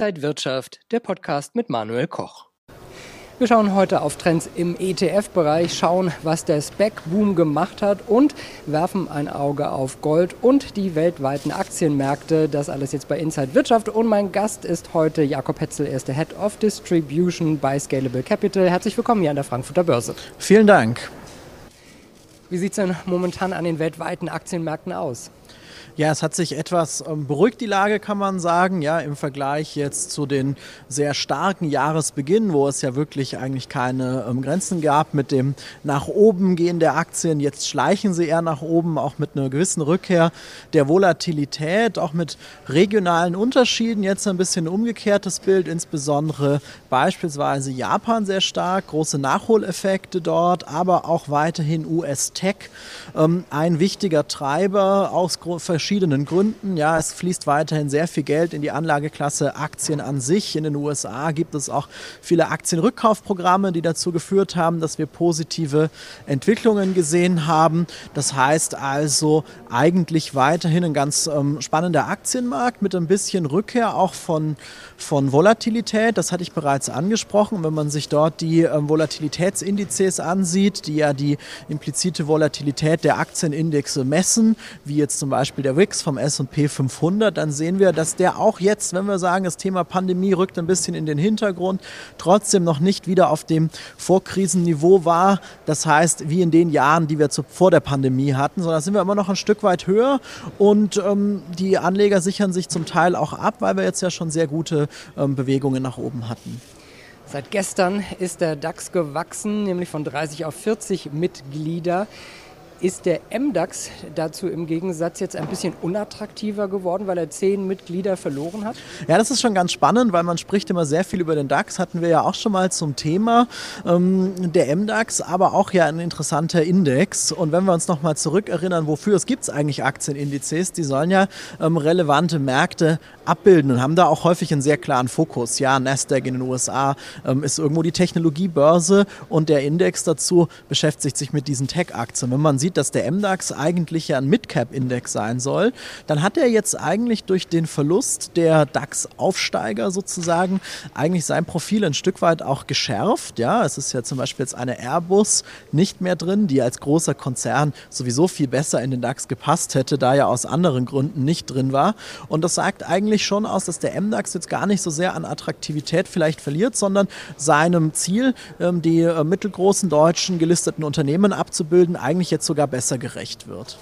Inside Wirtschaft, der Podcast mit Manuel Koch. Wir schauen heute auf Trends im ETF-Bereich, schauen, was der Spec-Boom gemacht hat und werfen ein Auge auf Gold und die weltweiten Aktienmärkte. Das alles jetzt bei Inside Wirtschaft. Und mein Gast ist heute Jakob Hetzel, er ist der Head of Distribution bei Scalable Capital. Herzlich willkommen hier an der Frankfurter Börse. Vielen Dank. Wie sieht es denn momentan an den weltweiten Aktienmärkten aus? Ja, es hat sich etwas ähm, beruhigt, die Lage, kann man sagen, ja, im Vergleich jetzt zu den sehr starken Jahresbeginn, wo es ja wirklich eigentlich keine ähm, Grenzen gab mit dem nach oben gehen der Aktien. Jetzt schleichen sie eher nach oben, auch mit einer gewissen Rückkehr der Volatilität, auch mit regionalen Unterschieden. Jetzt ein bisschen umgekehrtes Bild, insbesondere beispielsweise Japan sehr stark, große Nachholeffekte dort, aber auch weiterhin US-Tech, ähm, ein wichtiger Treiber aus verschiedenen Gründen. Ja, es fließt weiterhin sehr viel Geld in die Anlageklasse Aktien an sich. In den USA gibt es auch viele Aktienrückkaufprogramme, die dazu geführt haben, dass wir positive Entwicklungen gesehen haben. Das heißt also eigentlich weiterhin ein ganz ähm, spannender Aktienmarkt mit ein bisschen Rückkehr auch von, von Volatilität. Das hatte ich bereits angesprochen. Wenn man sich dort die ähm, Volatilitätsindizes ansieht, die ja die implizite Volatilität der Aktienindexe messen, wie jetzt zum Beispiel der der WIX vom S&P 500, dann sehen wir, dass der auch jetzt, wenn wir sagen, das Thema Pandemie rückt ein bisschen in den Hintergrund, trotzdem noch nicht wieder auf dem Vorkrisenniveau war. Das heißt, wie in den Jahren, die wir zu, vor der Pandemie hatten, sondern sind wir immer noch ein Stück weit höher und ähm, die Anleger sichern sich zum Teil auch ab, weil wir jetzt ja schon sehr gute ähm, Bewegungen nach oben hatten. Seit gestern ist der DAX gewachsen, nämlich von 30 auf 40 Mitglieder. Ist der MDAX dazu im Gegensatz jetzt ein bisschen unattraktiver geworden, weil er zehn Mitglieder verloren hat? Ja, das ist schon ganz spannend, weil man spricht immer sehr viel über den DAX, hatten wir ja auch schon mal zum Thema. Ähm, der MDAX, aber auch ja ein interessanter Index. Und wenn wir uns nochmal zurückerinnern, wofür es gibt es eigentlich Aktienindizes, die sollen ja ähm, relevante Märkte abbilden und haben da auch häufig einen sehr klaren Fokus. Ja, Nasdaq in den USA ähm, ist irgendwo die Technologiebörse und der Index dazu beschäftigt sich mit diesen Tech-Aktien. Wenn man sieht, sieht, dass der MDAX eigentlich ja ein Midcap-Index sein soll, dann hat er jetzt eigentlich durch den Verlust der DAX-Aufsteiger sozusagen eigentlich sein Profil ein Stück weit auch geschärft. Ja, es ist ja zum Beispiel jetzt eine Airbus nicht mehr drin, die als großer Konzern sowieso viel besser in den DAX gepasst hätte, da ja aus anderen Gründen nicht drin war. Und das sagt eigentlich schon aus, dass der MDAX jetzt gar nicht so sehr an Attraktivität vielleicht verliert, sondern seinem Ziel, ähm, die äh, mittelgroßen deutschen gelisteten Unternehmen abzubilden, eigentlich jetzt sogar sogar besser gerecht wird.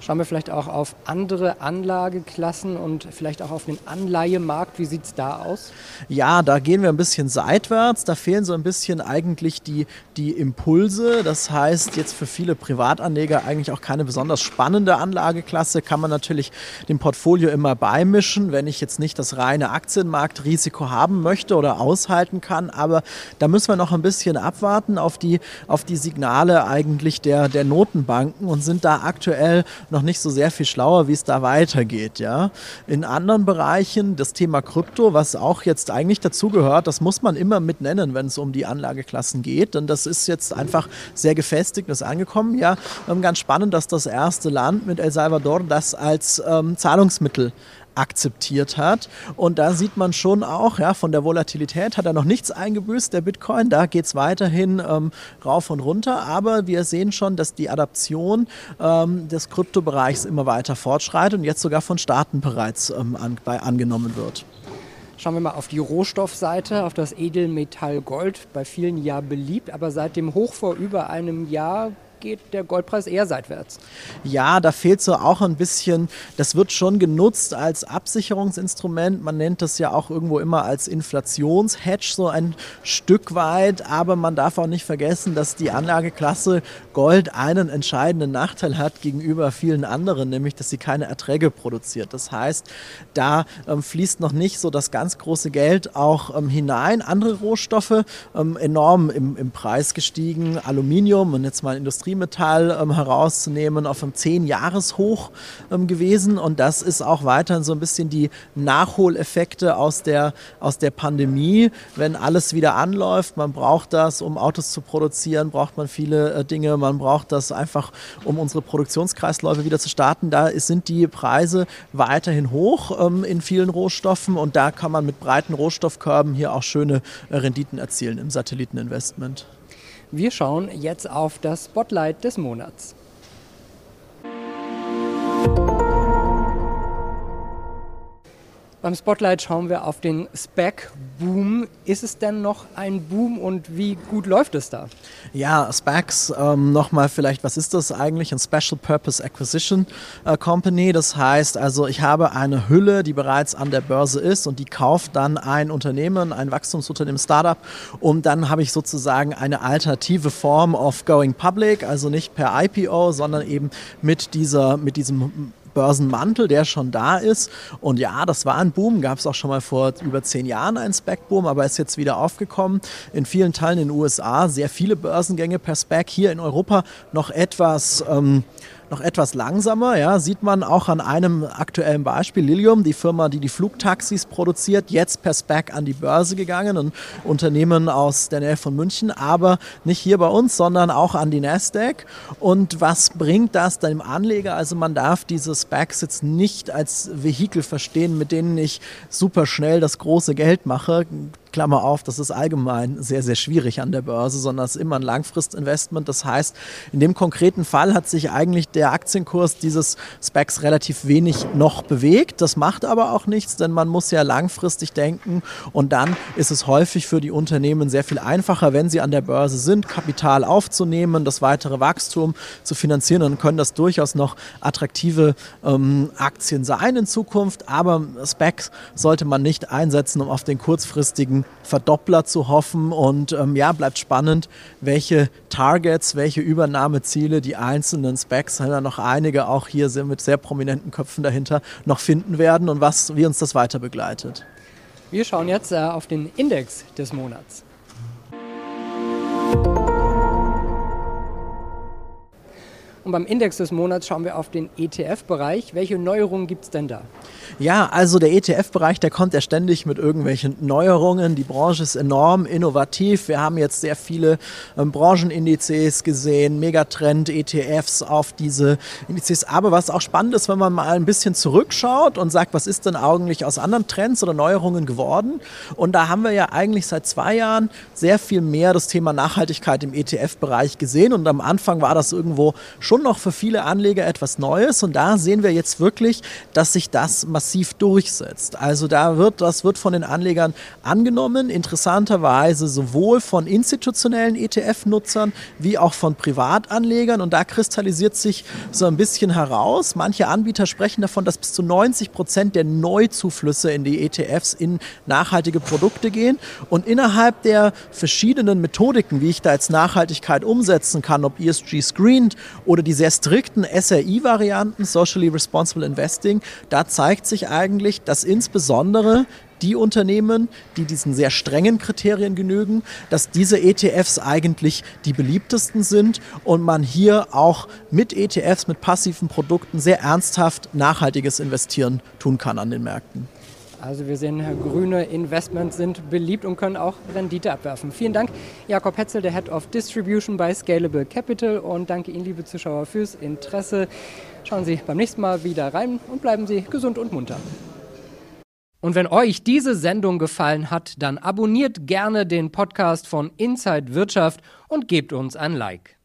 Schauen wir vielleicht auch auf andere Anlageklassen und vielleicht auch auf den Anleihemarkt. Wie sieht es da aus? Ja, da gehen wir ein bisschen seitwärts. Da fehlen so ein bisschen eigentlich die, die Impulse. Das heißt, jetzt für viele Privatanleger eigentlich auch keine besonders spannende Anlageklasse. Kann man natürlich dem Portfolio immer beimischen, wenn ich jetzt nicht das reine Aktienmarktrisiko haben möchte oder aushalten kann. Aber da müssen wir noch ein bisschen abwarten auf die, auf die Signale eigentlich der, der Notenbanken und sind da aktuell noch nicht so sehr viel schlauer, wie es da weitergeht. Ja? In anderen Bereichen, das Thema Krypto, was auch jetzt eigentlich dazugehört, das muss man immer mit nennen, wenn es um die Anlageklassen geht. Und das ist jetzt einfach sehr gefestigt, ist angekommen. Ja, ähm, ganz spannend, dass das erste Land mit El Salvador das als ähm, Zahlungsmittel akzeptiert hat. Und da sieht man schon auch, ja, von der Volatilität hat er noch nichts eingebüßt, der Bitcoin. Da geht es weiterhin ähm, rauf und runter. Aber wir sehen schon, dass die Adaption ähm, des Kryptobereichs immer weiter fortschreitet und jetzt sogar von Staaten bereits ähm, an, bei, angenommen wird. Schauen wir mal auf die Rohstoffseite, auf das Edelmetall Gold, bei vielen ja beliebt, aber seit dem Hoch vor über einem Jahr geht der Goldpreis eher seitwärts. Ja, da fehlt so auch ein bisschen, das wird schon genutzt als Absicherungsinstrument. Man nennt das ja auch irgendwo immer als Inflationshedge so ein Stück weit, aber man darf auch nicht vergessen, dass die Anlageklasse Gold einen entscheidenden Nachteil hat gegenüber vielen anderen, nämlich dass sie keine Erträge produziert. Das heißt, da ähm, fließt noch nicht so das ganz große Geld auch ähm, hinein. Andere Rohstoffe ähm, enorm im, im Preis gestiegen, Aluminium und jetzt mal Industrie Industriemetall ähm, herauszunehmen, auf einem 10-Jahres-Hoch ähm, gewesen. Und das ist auch weiterhin so ein bisschen die Nachholeffekte aus der, aus der Pandemie. Wenn alles wieder anläuft, man braucht das, um Autos zu produzieren, braucht man viele äh, Dinge. Man braucht das einfach, um unsere Produktionskreisläufe wieder zu starten. Da sind die Preise weiterhin hoch ähm, in vielen Rohstoffen und da kann man mit breiten Rohstoffkörben hier auch schöne äh, Renditen erzielen im Satelliteninvestment. Wir schauen jetzt auf das Spotlight des Monats. Beim Spotlight schauen wir auf den Spec-Boom. Ist es denn noch ein Boom und wie gut läuft es da? Ja, Specs, ähm, nochmal vielleicht, was ist das eigentlich? Ein Special Purpose Acquisition äh, Company. Das heißt also, ich habe eine Hülle, die bereits an der Börse ist und die kauft dann ein Unternehmen, ein Wachstumsunternehmen, Startup und dann habe ich sozusagen eine alternative Form of going public, also nicht per IPO, sondern eben mit dieser, mit diesem Börsenmantel, der schon da ist. Und ja, das war ein Boom, gab es auch schon mal vor über zehn Jahren einen Spec-Boom, aber ist jetzt wieder aufgekommen. In vielen Teilen in den USA sehr viele Börsengänge per Spec, hier in Europa noch etwas. Ähm, noch etwas langsamer. Ja, sieht man auch an einem aktuellen Beispiel. Lilium, die Firma, die die Flugtaxis produziert, jetzt per Spec an die Börse gegangen. Ein Unternehmen aus der Nähe von München, aber nicht hier bei uns, sondern auch an die Nasdaq. Und was bringt das dem Anleger? Also man darf diese Specs jetzt nicht als Vehikel verstehen, mit denen ich super schnell das große Geld mache. Klammer auf, das ist allgemein sehr, sehr schwierig an der Börse, sondern es ist immer ein Langfristinvestment. Das heißt, in dem konkreten Fall hat sich eigentlich der Aktienkurs dieses Specs relativ wenig noch bewegt. Das macht aber auch nichts, denn man muss ja langfristig denken und dann ist es häufig für die Unternehmen sehr viel einfacher, wenn sie an der Börse sind, Kapital aufzunehmen, das weitere Wachstum zu finanzieren und können das durchaus noch attraktive ähm, Aktien sein in Zukunft. Aber Specs sollte man nicht einsetzen, um auf den kurzfristigen Verdoppler zu hoffen. Und ähm, ja, bleibt spannend, welche Targets, welche Übernahmeziele die einzelnen Specs, sind ja noch einige auch hier sind mit sehr prominenten Köpfen dahinter, noch finden werden und was, wie uns das weiter begleitet. Wir schauen jetzt äh, auf den Index des Monats. Und beim Index des Monats schauen wir auf den ETF-Bereich. Welche Neuerungen gibt es denn da? Ja, also der ETF-Bereich, der kommt ja ständig mit irgendwelchen Neuerungen. Die Branche ist enorm innovativ. Wir haben jetzt sehr viele ähm, Branchenindizes gesehen, Megatrend-ETFs auf diese Indizes. Aber was auch spannend ist, wenn man mal ein bisschen zurückschaut und sagt, was ist denn eigentlich aus anderen Trends oder Neuerungen geworden? Und da haben wir ja eigentlich seit zwei Jahren sehr viel mehr das Thema Nachhaltigkeit im ETF-Bereich gesehen. Und am Anfang war das irgendwo schon noch für viele Anleger etwas Neues. Und da sehen wir jetzt wirklich, dass sich das massiv durchsetzt. Also da wird, das wird von den Anlegern angenommen, interessanterweise sowohl von institutionellen ETF-Nutzern wie auch von Privatanlegern. Und da kristallisiert sich so ein bisschen heraus. Manche Anbieter sprechen davon, dass bis zu 90 Prozent der Neuzuflüsse in die ETFs in nachhaltige Produkte gehen. Und innerhalb der verschiedenen Methodiken, wie ich da jetzt Nachhaltigkeit umsetzen kann, ob ESG screened oder oder die sehr strikten SRI-Varianten, Socially Responsible Investing, da zeigt sich eigentlich, dass insbesondere die Unternehmen, die diesen sehr strengen Kriterien genügen, dass diese ETFs eigentlich die beliebtesten sind und man hier auch mit ETFs, mit passiven Produkten sehr ernsthaft nachhaltiges Investieren tun kann an den Märkten. Also wir sehen, grüne Investments sind beliebt und können auch Rendite abwerfen. Vielen Dank, Jakob Hetzel, der Head of Distribution bei Scalable Capital und danke Ihnen, liebe Zuschauer, fürs Interesse. Schauen Sie beim nächsten Mal wieder rein und bleiben Sie gesund und munter. Und wenn euch diese Sendung gefallen hat, dann abonniert gerne den Podcast von Inside Wirtschaft und gebt uns ein Like.